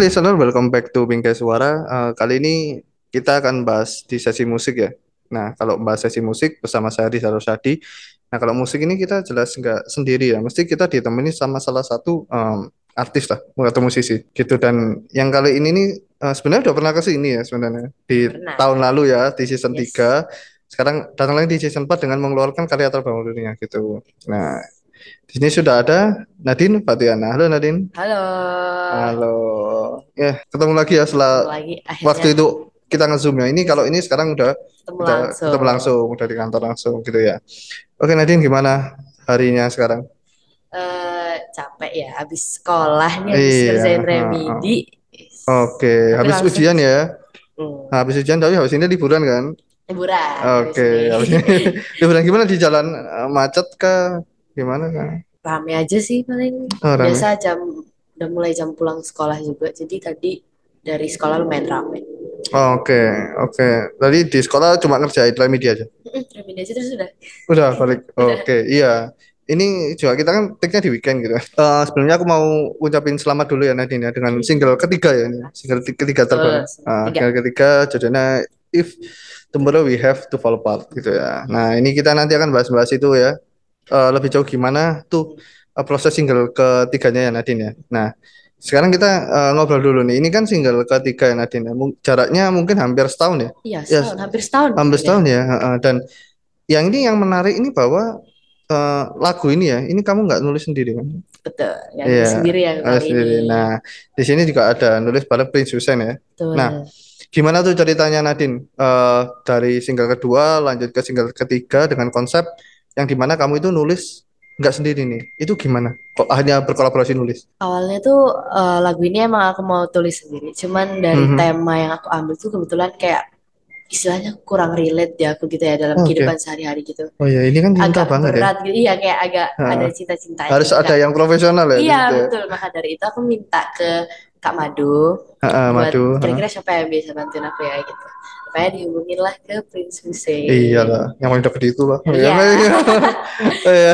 listener, welcome back to Bingkai Suara. Eh, kali ini kita akan bahas di sesi musik ya. Nah, kalau bahas sesi musik bersama saya Rizal Rosyadi. Nah, kalau musik ini kita jelas nggak sendiri ya. Mesti kita ditemani sama salah satu em, artis lah atau musisi gitu. Dan yang kali ini nih eh, sebenarnya udah pernah ke sini ya sebenarnya di Pernah. tahun lalu ya di season Yes. 3. Sekarang datang lagi di season 4 dengan mengeluarkan karya terbaru dunia gitu. Nah, di sini sudah ada Nadine Fatiana. Halo Nadine. Halo. Halo. Ya, ketemu lagi ya setelah Ketemu lagi akhirnya waktu itu kita nge-zoom ya. Ini kalau ini sekarang udah ketemu udah langsung. ketemu langsung, udah di kantor langsung gitu ya. Oke Nadine gimana harinya sekarang? Eh, capek ya habis sekolah nih habis Iya, kerjain remedi. Oke, habis langsung ujian ya. hmm, Nah, habis ujian tapi habis ini liburan kan? liburan Oke, habis ini liburan gimana di jalan Eh, macet kah? Gimana kah? Rame aja sih paling. Oh, rame. Biasa jam udah mulai jam pulang sekolah juga. Jadi tadi dari sekolah lumayan rame. Oh, Oke, oke. Tadi di sekolah cuma ngerjain remedi aja. Remedi aja terus udah. Udah balik. Oke, iya. Ini juga kita kan take-nya di weekend gitu. Eh, sebelumnya aku mau ucapin selamat dulu ya Nadine ya dengan single ketiga ya ini. Single ti- ketiga terbaru. Ah, ketiga. single ketiga judulnya If Tomorrow We Have to Fall Apart gitu ya. Nah, ini kita nanti akan bahas-bahas itu ya. Eh, lebih jauh gimana tuh eh, proses single ketiganya ya Nadine ya. Nah, sekarang kita eh, ngobrol dulu nih. Ini kan single ketiga ya Nadine ya. Jaraknya mungkin hampir setahun ya. Iya, Ya, setahun, hampir setahun hampir ya. setahun ya. heeh. Dan yang ini yang menarik ini bahwa eh, lagu ini ya, ini kamu nggak nulis sendiri kan? Betul, yang Iya, sendiri kali sendiri. ini. Nah, di sini juga ada nulis bareng Prince Hussein ya. Betul. Nah, gimana tuh ceritanya Nadine? Eh, dari single kedua lanjut ke single ketiga dengan konsep yang di mana kamu itu nulis nggak sendiri nih. Itu gimana? Kok hanya berkolaborasi nulis? Awalnya tuh eh, lagu ini emang aku mau tulis sendiri. Cuman dari Mhm. tema yang aku ambil tuh kebetulan kayak istilahnya kurang relate ya aku gitu ya dalam Oke. kehidupan sehari-hari gitu. Oh ya, ini kan cinta Agak banget ya. berat gitu. Iya kayak agak Heeh. ada cinta-cintanya Harus gitu, ada yang profesional ya Iya situ ya. betul. Maka dari itu aku minta ke Kak Madu Heeh, buat madu. kira-kira siapa yang bisa bantuin aku ya gitu. Supaya dihubungin lah ke Prince Hussein. Iyalah, yang paling deket itu lah. Iya. Iya.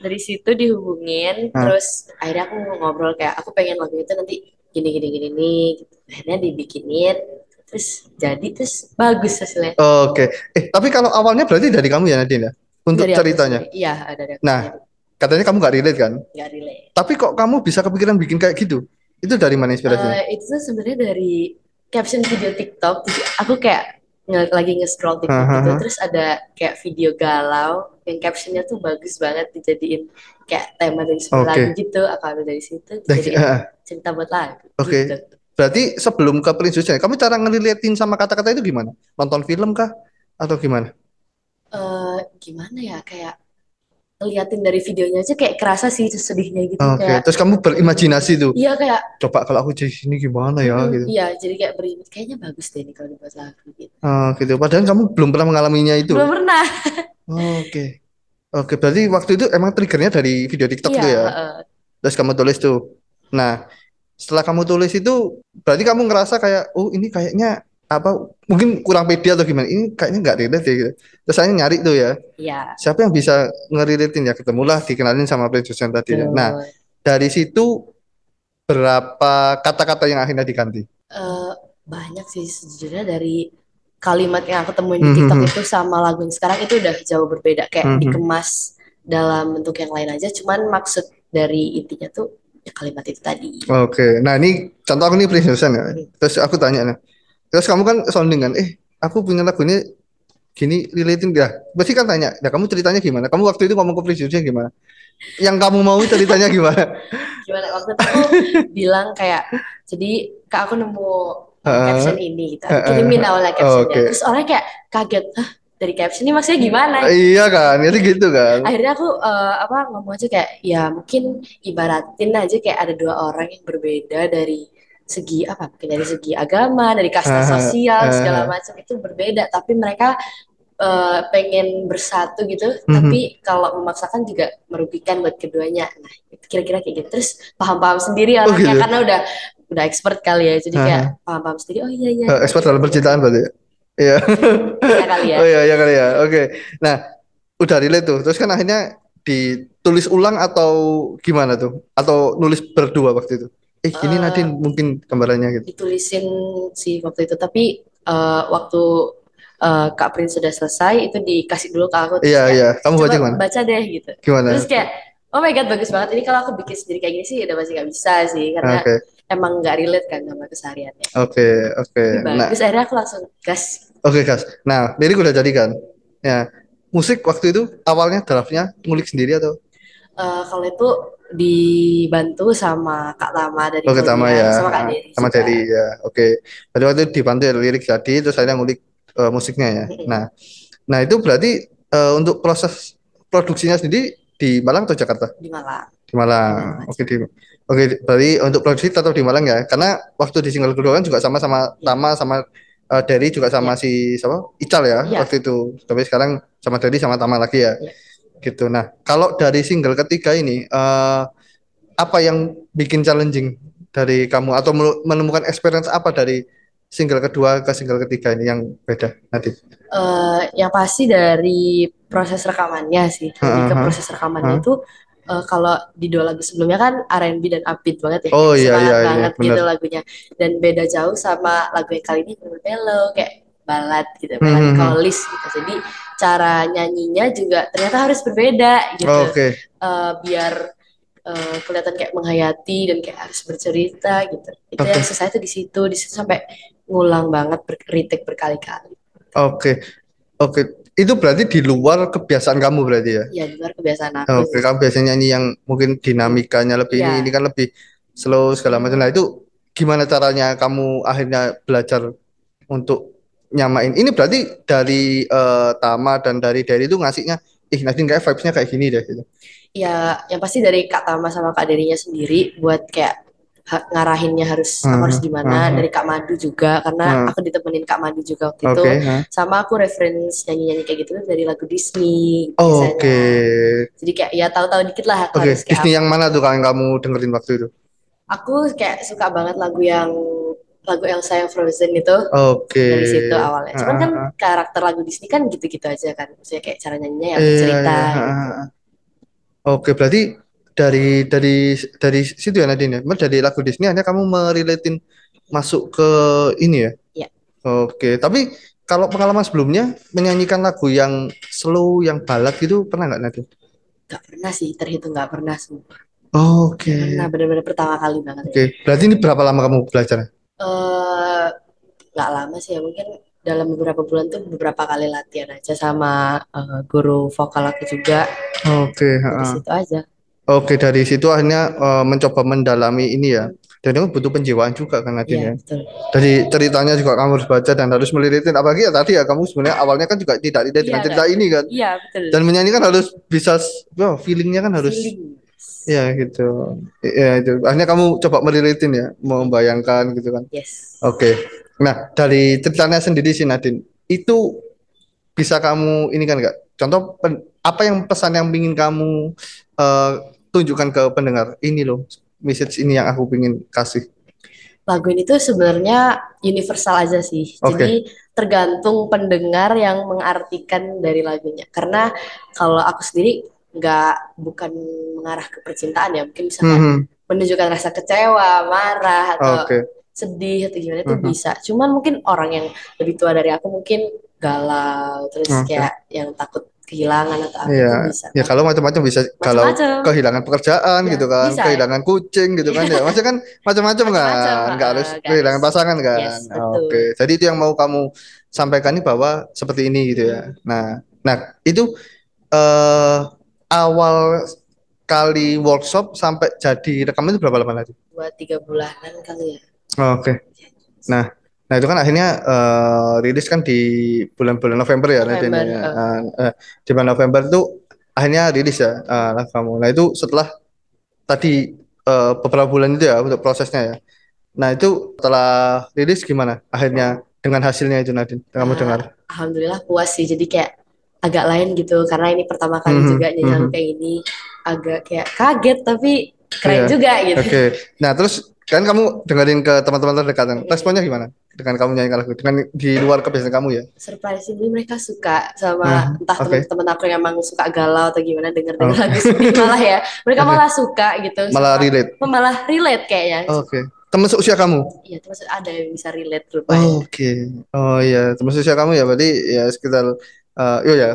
Dari situ dihubungin, Hah. terus akhirnya aku ngobrol kayak aku pengen lagu itu nanti gini gini gini nih. Gitu. Akhirnya dibikinin, terus jadi terus bagus hasilnya. Oke. Eh, tapi kalau awalnya berarti dari kamu ya Nadine ya? Untuk Dari aku ceritanya. sendiri. Iya, ada dari aku Nah, sendiri. Katanya kamu nggak relate kan? Nggak relate. Tapi kok kamu bisa kepikiran bikin kayak gitu? Itu dari mana inspirasinya? Eh, itu sebenarnya dari caption video TikTok. Jadi aku kayak nge- lagi nge-scroll TikTok gitu, Hahaha. terus ada kayak video galau yang captionnya tuh bagus banget dijadiin kayak tema dari sebuah Oke. lagu gitu. Aku ambil dari situ Nah, jadi eh, cerita buat lagu Oke. gitu. berarti sebelum ke Prince Hussein, kamu cara ngeliliatin sama kata-kata itu gimana? Nonton film kah? Atau gimana? eh gimana ya kayak ngeliatin dari videonya aja kayak kerasa sih sedihnya gitu Oke, kayak terus kamu berimajinasi tuh. iya kayak Coba kalau aku jadi sini gimana ya mm, gitu. iya jadi kayak berimit kayaknya bagus deh ini kalau dibuat lagu gitu Oh, gitu. Padahal kamu belum pernah mengalaminya itu. belum pernah Oke. Oke, berarti waktu itu emang triggernya dari video TikTok iya tuh ya. heeh. Terus kamu tulis tuh. Nah, setelah kamu tulis itu, berarti kamu ngerasa kayak, oh ini kayaknya apa? Mungkin kurang pede atau gimana? Ini kayaknya nggak relate ya gitu. Terus saya nyari tuh ya, iya siapa yang bisa ngerelatin ya? Ketemulah, dikenalin sama Hussein tadi. ya. Nah, dari situ berapa kata-kata yang akhirnya diganti? Eh, banyak sih sejujurnya dari kalimat yang aku temuin di Mhm, TikTok mhm. itu sama lagu yang sekarang itu udah jauh berbeda kayak Mhm. dikemas dalam bentuk yang lain aja cuman maksud dari intinya tuh ya kalimat itu tadi Oke, nah ini contoh aku nih Hussein ya. Hmm. Terus aku tanya, nah, terus kamu kan sounding kan, eh aku punya lagu ini gini relating ya. Pasti kan tanya, ya kamu ceritanya gimana? Kamu waktu itu ngomong ke Hussein gimana? Yang kamu mau ceritanya gimana? gimana waktu itu aku bilang kayak jadi kak aku nemu caption ini gitu aku kirimin awalnya captionnya Oke. terus orangnya kayak kaget hah dari caption ini maksudnya gimana Iya kan, jadi gitu kan. akhirnya aku uh, apa ngomong aja kayak ya mungkin ibaratin aja kayak ada dua orang yang berbeda dari segi apa mungkin dari segi agama dari kasta Haha, sosial segala haha. macam itu berbeda tapi mereka uh, pengen bersatu gitu Mhm. tapi kalau memaksakan juga merugikan buat keduanya nah itu kira-kira kayak gitu terus paham-paham sendiri Oh orangnya gitu. karena udah udah expert kali ya jadi kayak Haha. paham-paham sendiri oh iya iya Eh, expert dalam percintaan berarti ya? Iya. iya kali ya Oh iya, iya kali ya. Oke. Nah, udah relate tuh. Terus kan akhirnya ditulis ulang atau gimana tuh? Atau nulis berdua waktu itu? Eh gini Eh, Nadine mungkin gambarannya gitu. ditulisin sih waktu itu tapi eh, waktu eh, Kak Prince sudah selesai itu dikasih dulu ke aku Iya terus iya, kamu baca gimana? baca deh gitu Gimana? terus kayak oh my god bagus banget ini kalau aku bikin sendiri kayak gini sih udah pasti nggak bisa sih karena Oke emang nggak relate kan sama kesehariannya oke oke. tapi Nah bagus akhirnya aku langsung gas oke Gas. Nah lirik udah jadi kan? Ya musik waktu itu awalnya draftnya ngulik sendiri atau? Eh, kalau itu dibantu sama Kak Tama dari Oke sama Kodian ya, sama Kak Dery sama ya. Oke. Berarti waktu itu dibantu ya lirik jadi, terus akhirnya ngulik eh, musiknya ya. Nah, nah itu berarti eh, untuk proses produksinya sendiri di Malang atau Jakarta? di Malang Di Malang Oke di, oke berarti untuk produksi tetap di Malang ya. Karena waktu di single kedua kan juga sama sama ya Tama sama eh, Derry juga sama ya si siapa? Ical ya ya waktu itu. Tapi sekarang sama Derry sama Tama lagi ya. ya Gitu. Nah, kalau dari single ketiga ini eh, apa yang bikin challenging dari kamu atau menemukan experience apa dari single kedua ke single ketiga ini yang beda nanti? Eh, yang pasti dari proses rekamannya sih lebih Heeh, ke proses rekamannya heeh. itu eh, kalau di dua lagu sebelumnya kan R&B dan upbeat banget ya Oh iya iya iya banget benar. gitu lagunya dan beda jauh sama lagu yang kali ini bener mellow kayak balad gitu Hmm, hmm, hmm. melankolis gitu jadi cara nyanyinya juga ternyata harus berbeda gitu. Oke. Eh, biar eh, kelihatan kayak menghayati dan kayak harus bercerita gitu. Itu oke. yang susah itu di situ. Di situ sampai ngulang banget ber retake berkali-kali. Oke. Oke. Itu berarti di luar kebiasaan kamu berarti ya? ya di luar kebiasaan aku. Oke, sih kamu biasanya nyanyi yang mungkin dinamikanya lebih ini, ini ya kan lebih slow segala macam. Nah, itu gimana caranya kamu akhirnya belajar untuk nyamain? Ini berarti dari eh, Tama dan dari dari itu ngasihnya, ih Nadine kayak vibes-nya kayak gini deh gitu. ya yang pasti dari Kak Tama sama Kak Derinya sendiri buat kayak ha- ngarahinnya harus aku harus Aha, gimana aha, dari Kak Madu juga karena aha. aku ditemenin Kak Madu juga waktu itu Oke, ha. sama aku reference nyanyi-nyanyi kayak gitu dari lagu Disney Oke, biasanya jadi kayak ya tahu-tahu dikit lah harus kayak Disney yang mana tuh Kak, yang kamu dengerin waktu itu? aku kayak suka banget lagu yang lagu yang sayang Frozen itu Oke, dari situ awalnya cuman ah, kan karakter lagu Disney kan gitu-gitu aja kan maksudnya kayak cara nyanyinya ya Iya, bercerita iya. ah, gitu ah, ah. Oke, berarti dari dari dari situ ya Nadine ya. Dari lagu Disney hanya kamu merelatin masuk ke ini ya. ya Oke, tapi kalau pengalaman sebelumnya menyanyikan lagu yang slow, yang balad gitu pernah nggak Nadine? Gak pernah sih, terhitung gak pernah semua. Oke, Gak pernah, bener-bener pertama kali banget oke. ya. Berarti ini berapa lama kamu belajar? Eh, gak lama sih ya, mungkin dalam beberapa bulan tuh beberapa kali latihan aja sama eh, guru vokal aku juga. Oke, Dari ha-ha. situ aja. Oke, dari situ akhirnya eh, mencoba mendalami ini ya. Dan itu butuh penjiwaan juga kan Nadine Iya, ya. betul. Dari ceritanya juga kamu harus baca dan harus meliritin. Apalagi ya tadi ya kamu sebenarnya awalnya kan juga tidak relate Iya, dengan cerita ini kan. Iya, betul. Dan menyanyi kan harus bisa, wow, feelingnya kan harus, Feeling. Ya gitu. Ya itu. Akhirnya kamu coba meliritin ya, membayangkan gitu kan. Yes. Oke. Nah, dari ceritanya sendiri sih Nadine, itu bisa kamu ini kan nggak? Contoh pen- apa yang pesan yang ingin kamu eh, tunjukkan ke pendengar? Ini loh, message ini yang aku ingin kasih. Lagu ini tuh sebenarnya universal aja sih. Oke. Jadi tergantung pendengar yang mengartikan dari lagunya. Karena kalau aku sendiri nggak bukan mengarah ke percintaan ya, mungkin bisa kayak Hmm, menunjukkan rasa kecewa, marah atau oke. sedih atau gimana itu Mhm. bisa. Cuman mungkin orang yang lebih tua dari aku mungkin galau, terus Oke. kayak yang takut kehilangan atau apa itu Iya, bisa. ya kalau macam-macam bisa kalau kehilangan pekerjaan Ya, gitu kan, bisa ya. kehilangan kucing gitu kan ya. Maksudnya kan macam-macam kan, nggak harus nggak kehilangan harus. pasangan kan. Yes. Oke, jadi itu yang mau kamu sampaikan ini bahwa seperti ini gitu ya. Hmm. Nah, nah itu eh awal kali workshop sampai jadi rekaman itu berapa lama lagi? Dua tiga bulanan kali ya. Oke. Nah, nah itu kan akhirnya eh, rilis kan di bulan-bulan November ya, Nadine November. ya. eh. Eh, eh, di bulan November itu akhirnya rilis ya lagu kamu. Nah itu setelah tadi eh, beberapa bulan itu ya untuk prosesnya ya. Nah itu setelah rilis gimana? Akhirnya dengan hasilnya itu Nadine, kamu Ah, dengar. alhamdulillah puas sih. Jadi kayak agak lain gitu karena ini pertama kali Mhm, juga nyanyi lagu mhm. kayak ini. Agak kayak kaget tapi Iya, keren juga gitu. oke. Nah terus kan kamu dengerin ke teman-teman terdekat kan. Mm. Responnya gimana? Dengan kamu nyanyikan lagu dengan di luar kebiasaan kamu ya? surprisingly mereka suka sama Nah, entah oke. teman-teman aku yang emang suka galau atau gimana denger denger Oke. lagu sedih malah ya mereka Oke. malah suka gitu Malah sama- relate. malah relate kayaknya Oke. Teman seusia kamu? Iya, terus ada yang bisa relate rupanya. Oke. Oh iya, teman seusia kamu ya berarti ya sekitar eh iya ya.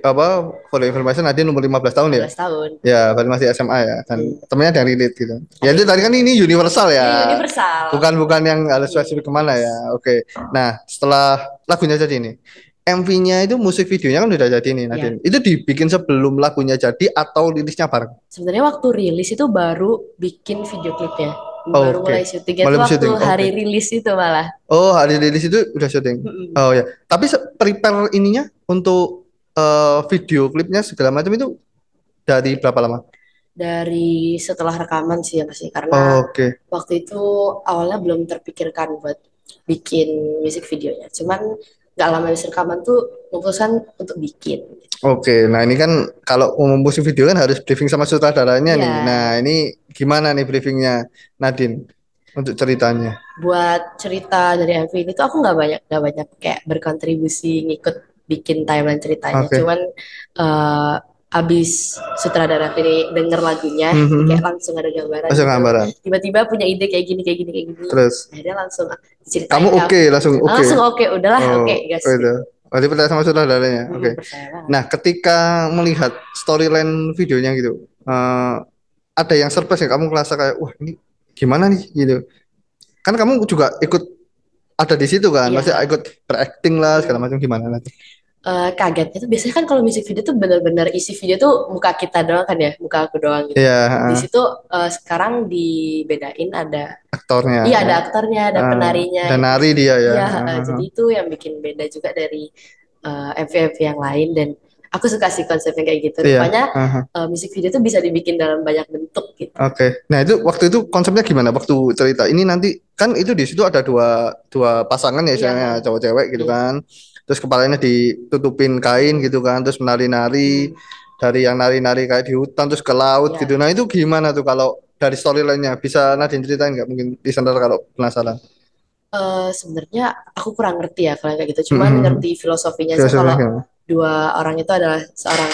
Apa for the information Nadine umur 15 tahun ya? 15 tahun. Ya, berarti masih SMA ya. Dan Hmm. temennya ada yang relate gitu. Ya itu tadi kan ini universal ya. Ini universal. Bukan bukan yang harus spesifik ke mana ya. Oke. Nah, setelah lagunya jadi ini, MV-nya itu musik videonya kan udah jadi nih Nadine. Itu dibikin sebelum lagunya jadi atau rilisnya bareng? Sebenarnya waktu rilis itu baru bikin video klipnya. Baru Oke. mulai Mulai itu waktu syuting, oke. hari rilis itu malah. Oh, hari rilis itu udah syuting. Mm-mm. Oh ya. Tapi prepare ininya untuk eh, video klipnya segala macam itu dari berapa lama? Dari setelah rekaman sih ya pasti karena Oke. waktu itu awalnya belum terpikirkan buat bikin music videonya. Cuman nggak lama habis rekaman tuh memutuskan untuk bikin. Oke, nah ini kan kalau musik video kan harus briefing sama sutradaranya nih. Iya. Nah, ini gimana nih briefingnya Nadine untuk ceritanya? buat cerita dari MV ini tuh aku nggak banyak nggak banyak kayak berkontribusi ngikut bikin timeline ceritanya Oke. cuman eh, abis sutradara ini denger lagunya Mhm. kayak langsung ada gambaran Langsung gitu. gambaran. tiba-tiba punya ide kayak gini kayak gini kayak gini Terus akhirnya langsung diceritain kamu ke oke, langsung aku. oke. langsung oke udahlah Oh, oke gas oh itu. Berarti percaya sama sutradaranya. Hmm, Oke. banget. Nah, ketika melihat storyline videonya gitu, eh, ada yang surprise ya kamu ngerasa kayak wah ini gimana nih gitu. Kan kamu juga ikut ada di situ kan, Iya. masih ikut berakting lah segala macam gimana nanti. Eh, kagetnya tuh biasanya kan kalau music video tuh bener-bener isi video tuh muka kita doang kan ya muka aku doang gitu Iya, di situ eh, sekarang dibedain ada aktornya. Iya ada aktornya, ada Eh, penarinya. Dan nari dia ya. Iya, eh, eh, jadi itu yang bikin beda juga dari eh, MV-MV yang lain dan aku suka sih konsepnya kayak gitu. Iya. Rupanya eh. eh, musik video tuh bisa dibikin dalam banyak bentuk gitu. Oke, nah itu waktu itu konsepnya gimana? Waktu cerita ini nanti kan itu di situ ada dua dua pasangan ya, misalnya cowok-cewek gitu Iya. kan, terus kepalanya ditutupin kain gitu kan, terus menari-nari dari yang nari-nari kayak di hutan terus ke laut Iya. gitu. Nah itu gimana tuh kalau dari storyline-nya bisa Nadine ceritain nggak mungkin listener kalau penasaran? Eh, sebenarnya aku kurang ngerti ya kalau kayak gitu. Cuman Mhm. ngerti filosofinya sih kalau dua orang itu adalah seorang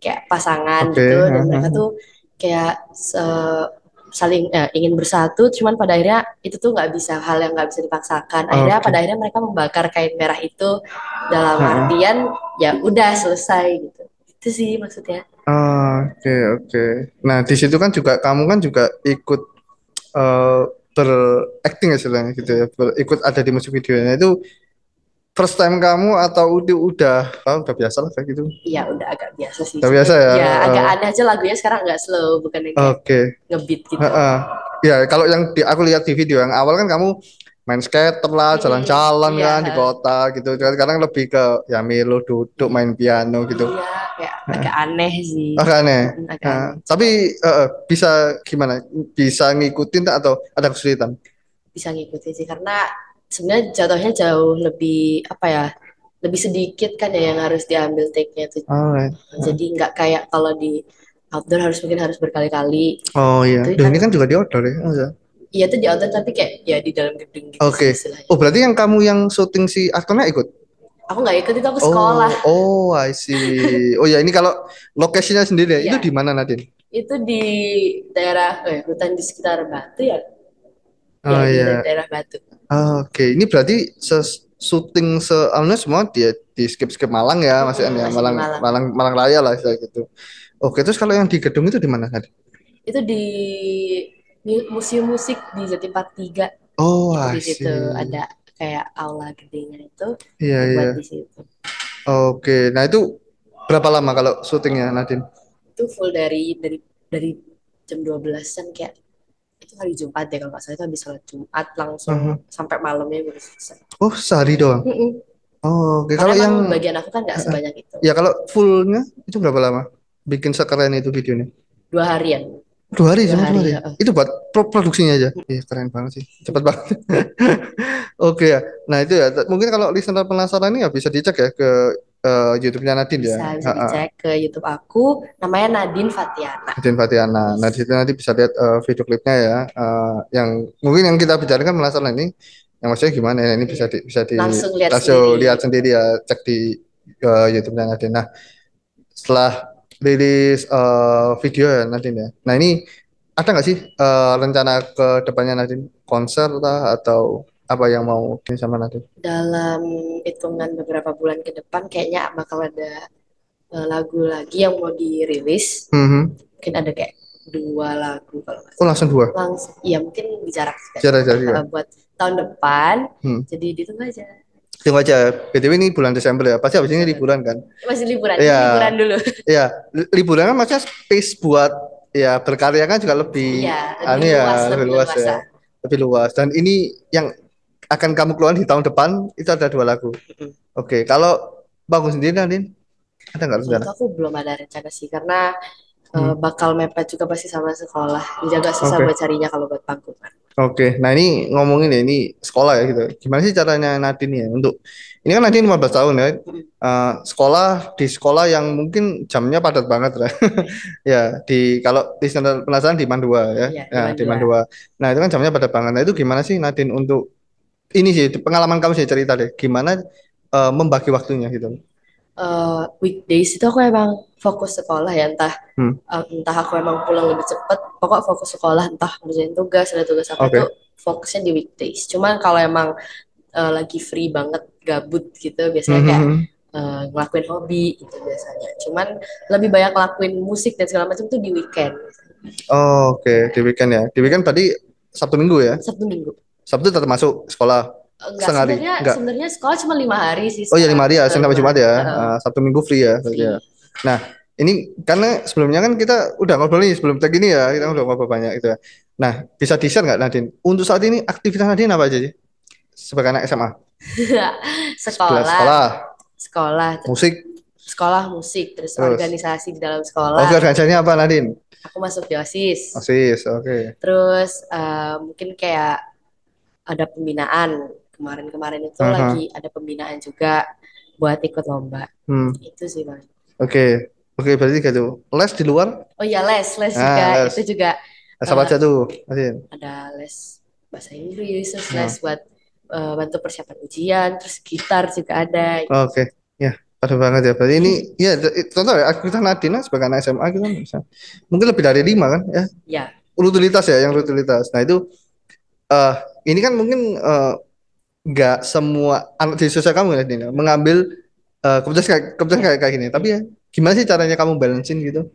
kayak pasangan Oke, gitu dan mereka tuh kayak se- saling eh, ingin bersatu cuman pada akhirnya itu tuh nggak bisa hal yang nggak bisa dipaksakan akhirnya Oke. pada akhirnya mereka membakar kain merah itu dalam artian ya udah selesai gitu itu sih maksudnya Oke, oke. Nah, di situ kan juga kamu kan juga ikut eh beracting istilahnya gitu ya, ikut ada di musik videonya itu first time kamu atau udah udah ah, udah biasa lah kayak gitu. ya udah agak biasa sih Udah biasa ya? ya agak Oh. aneh aja lagunya sekarang nggak slow bukan yang kayak Oke. ngebeat gitu Heeh. Ya, kalau yang di, aku lihat di video yang awal kan kamu main skater lah, Hmm, jalan-jalan iya. kan di kota gitu. Sekarang lebih ke ya melo duduk main piano gitu. iya kayak agak aneh sih Agak aneh. Hmm, agak Nah, aneh. tapi eh, bisa gimana? Bisa ngikutin tak atau ada kesulitan? bisa ngikutin sih karena sebenarnya jatuhnya jauh lebih apa ya lebih sedikit kan ya yang harus diambil take-nya tuh Alright. jadi nggak kayak kalau di outdoor harus mungkin harus berkali-kali Oh iya. Kan- ini kan juga di outdoor ya. Oh, iya. iya tuh di outdoor tapi kayak ya di dalam gedung gitu Oke. istilahnya Oh, berarti yang kamu yang syuting si aktornya ikut? aku nggak ikut itu aku sekolah Oh, oh, I see. Oh ya, ini kalau lokasinya sendiri ya. Itu Iya. di mana Nadine? itu di daerah eh hutan di sekitar Batu ya Oh ya di iya. daerah Batu Oke, ini berarti ses syuting se anu semua dia di skip skip Malang ya, ya, masih di Malang, Malang. Malang Malang Raya lah istilah gitu. Oke, terus kalau yang di gedung itu di mana Nadine? itu di mu- museum musik di Jatim Park 3 Oh, itu di situ ada kayak aula gedenya itu Iya, iya. buat di situ Oke, nah itu berapa lama kalau syutingnya Nadine? itu full dari dari dari jam 12-an kayak itu hari Jumat deh kalau nggak salah itu habis sholat Jumat langsung Mhm. sampai malamnya baru selesai. Oh, sehari doang. Mm-mm. Oh, oke. Karena Kalau yang bagian aku kan nggak sebanyak itu. ya kalau fullnya itu berapa lama? Bikin sekeren itu videonya? Dua harian. Dua hari Dua cuma hari, dua hari. heeh. Itu buat pro- produksinya aja. Iya, keren banget sih. Cepat banget. Oke ya. Nah, itu ya. Mungkin kalau listener penasaran ini ya bisa dicek ya ke eh, YouTube-nya Nadine ya. Bisa bisa Ha, ha. dicek ke YouTube aku, namanya Nadine Fatiana. Nadine Fatiana. Nah, di situ nanti bisa lihat eh, video klipnya ya. Eh, yang mungkin yang kita bicarakan masalah ini, yang maksudnya gimana ya? Ini bisa di, bisa di Langsung lihat langsung sendiri. lihat sendiri ya, cek di eh, YouTube-nya Nadine. Nah, setelah rilis eh, video ya Nadine ya. Nah, ini ada nggak sih eh, rencana ke depannya Nadine? Konser lah atau apa yang mau sama Nadine? Dalam hitungan beberapa bulan ke depan kayaknya bakal ada eh, lagu lagi yang mau dirilis. Mhm. Mungkin ada kayak dua lagu kalau nggak Oh, langsung dua. Langsung, ya mungkin bicara Jarak-jarak ya. buat tahun depan. Hmm. Jadi ditunggu aja. Tunggu aja. BTW ini bulan Desember ya. Pasti habis ini liburan kan? Masih liburan, Iya. liburan dulu. Iya, li- liburan kan maksudnya space buat ya berkarya kan juga lebih Iya, anu lebih ya, luas, lebih lebih luas leluasa. ya. Lebih luas. Dan ini yang akan kamu keluarin di tahun depan itu ada dua lagu. Oke, kalau Bagus sendiri Nadine, ada nggak rencana? aku belum ada rencana sih karena eh, Hmm. bakal mepet juga pasti sama sekolah. Jadi agak susah Oke. buat carinya kalau buat pangkungan. Oke, nah ini ngomongin ya, ini sekolah ya gitu. Gimana sih caranya Nadine ya untuk ini kan Nadine 15 tahun ya. Eh, sekolah di sekolah yang mungkin jamnya padat banget lah. Ya, di kalau di standar penasaran di Mandua ya. Iya, di Ya, di Mandua. Mandua. Nah, itu kan jamnya padat banget. Nah, itu gimana sih Nadine untuk ini sih pengalaman kamu sih cerita deh. Gimana eh, membagi waktunya gitu. Eh, weekdays itu aku emang fokus sekolah ya entah Hmm. eh, entah aku emang pulang lebih cepet. Pokok fokus sekolah entah ngerjain tugas ada tugas apa Oke. itu fokusnya di weekdays. Cuman kalau emang eh, lagi free banget gabut gitu biasanya kayak Mhm. eh, ngelakuin hobi gitu biasanya. Cuman lebih banyak ngelakuin musik dan segala macam tuh di weekend. Oh, oke, Di weekend ya. Di weekend tadi Sabtu Minggu ya. Sabtu Minggu. Sabtu tetap masuk sekolah. Enggak, Setengah hari? sebenarnya Enggak. sebenarnya sekolah cuma lima hari sih. Oh ya lima hari ya, Senin sampai Jumat ya. Eh, Sabtu Minggu free ya. ya. Nah, ini karena sebelumnya kan kita udah ngobrol nih sebelum tag ini ya, kita udah ngobrol banyak gitu ya. Nah, bisa di-share nggak Nadine? Untuk saat ini aktivitas Nadine apa aja sih? Sebagai anak SMA. sekolah, Sekolah, sekolah, musik. sekolah musik, terus Terus? organisasi di dalam Oke, sekolah. organisasinya apa Nadine? Aku masuk di OSIS. OSIS, oke. Terus eh, mungkin kayak ada pembinaan. Kemarin-kemarin itu Aha. lagi ada pembinaan juga buat ikut lomba. Hmm, Itu sih, Bang. oke. Oke, berarti gitu. Les di luar? Oh iya, les, les Ah, juga. les. Itu juga Les apa Eh, aja tuh, Nadine? ada les bahasa Inggris, terus les buat eh, bantu persiapan ujian, terus gitar juga ada. Oke, ya, pada banget ya. Berarti ini, ya, contoh ya, aktivitas Nadine sebagai anak SMA gitu kan bisa. Mungkin lebih dari lima kan, ya. Ya, Rutinitas ya, yang rutinitas. Nah itu, eh ini kan mungkin eh, nggak semua anak di sosial kamu ya, Nadine, ya, mengambil eh, keputusan kayak keputusan kayak kayak gini. Tapi ya, gimana sih caranya kamu balancein gitu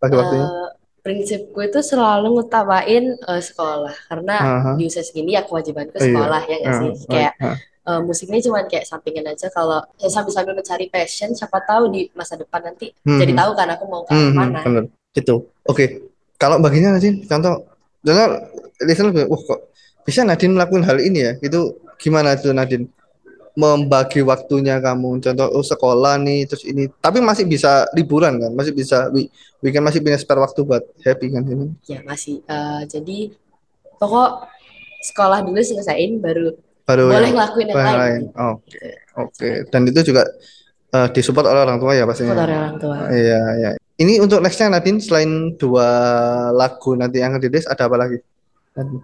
bagi waktunya? eh, prinsipku itu selalu ngutamain eh, sekolah karena Aha. di usia segini ya kewajiban ke Iya. sekolah ya nggak Ah, sih baik. kayak Ah, eh, musik ini cuma kayak sampingan aja kalau ya sambil-sambil mencari passion siapa tahu di masa depan nanti hmm, jadi hmm. tahu kan aku mau ke Hmm, hmm, mana bener. Gitu. Oke. Kalau baginya Nadine, contoh, dengar listener wah kok bisa Nadine melakukan hal ini ya? Itu gimana tuh Nadine? Membagi waktunya kamu, contoh oh sekolah nih, terus ini, tapi masih bisa liburan kan? Masih bisa weekend masih punya spare waktu buat happy kan ini? ya masih Eh, jadi pokok sekolah dulu selesaiin baru Baru boleh ngelakuin yang lain lain. Oke, oke. Dan itu juga eh, disupport oleh orang tua ya pastinya. Foto orang tua Iya, iya. Ini untuk nextnya Nadine selain dua lagu nanti yang rilis ada apa lagi? Nadine?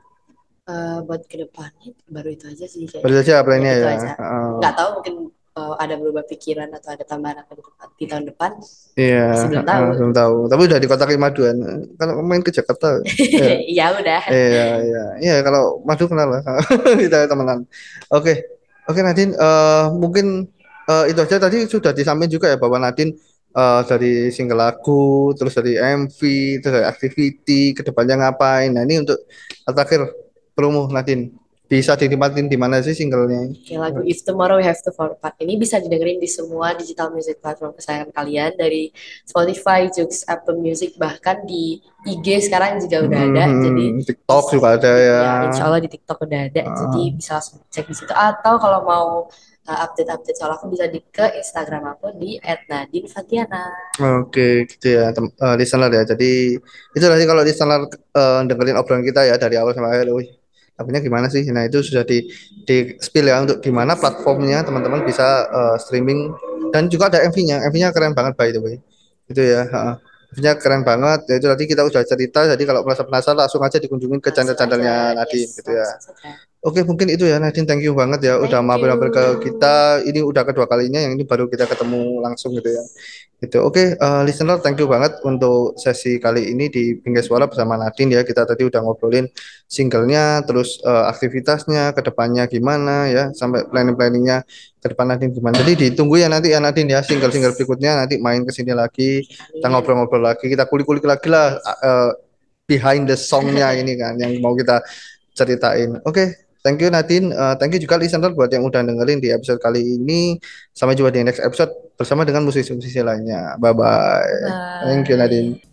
Eh, buat ke depannya baru itu aja sih Baru saja plannya Itu ya. aja. Heeh. nggak tahu mungkin eh, ada berubah pikiran atau ada tambahan apa di, depan- di tahun depan Iya, Masih belum tahu. heeh, belum tahu. Tapi udah di kota Kemaduan. Kalau main ke Jakarta, Iya. ya udah iya, iya, iya. Kalau Madu kenal lah, kita temenan. Oke, oke Nadine. eh, mungkin eh, itu aja tadi sudah disampaikan juga ya bahwa Nadine eh, dari single lagu, terus dari MV, terus dari activity, ke depannya ngapain. Nah ini untuk terakhir promo Nadine bisa dinikmatin di mana sih singlenya? Oke, lagu If Tomorrow We Have to Fall Apart ini bisa didengerin di semua digital music platform kesayangan kalian dari Spotify, Joox, Apple Music bahkan di IG sekarang juga udah ada. Hmm, Jadi TikTok juga ada ya. ya insya Allah di TikTok udah ada. Ah. Jadi bisa langsung cek di situ atau kalau mau uh, update-update soal aku bisa di ke Instagram aku di @nadinefatiana. Oke, gitu ya, tem eh, listener ya. Jadi itu tadi kalau listener eh, dengerin obrolan kita ya dari awal sampai akhir. Wih, lagunya gimana sih? Nah itu sudah di di spill ya untuk gimana platformnya teman-teman bisa uh, streaming. Dan juga ada MV-nya MV-nya keren banget by the way. Itu ya MV-nya keren banget. Ya itu tadi kita udah cerita. Jadi kalau merasa penasaran langsung aja dikunjungin ke channel-channelnya Nadine yes, gitu ya Oke, mungkin itu ya Nadine, thank you banget ya udah mampir-mampir ke kita. Ini udah kedua kalinya yang ini baru kita ketemu langsung gitu ya. Gitu. Oke, uh, listener thank you banget untuk sesi kali ini di Bingkai Suara bersama Nadine ya. Kita tadi udah ngobrolin singlenya, terus uh, aktivitasnya, ke depannya gimana ya, sampai planning-planningnya ke depan Nadine gimana. Jadi ditunggu ya nanti ya Nadine ya single-single berikutnya nanti main ke sini lagi, kita ngobrol-ngobrol lagi, kita kulik-kulik lagi lah uh, behind the songnya ini kan yang mau kita ceritain. Oke, okay, Thank you Nadine, uh, thank you juga listener buat yang udah dengerin di episode kali ini. Sampai jumpa di next episode bersama dengan musisi-musisi lainnya. Bye-bye. Bye. Thank you Nadine.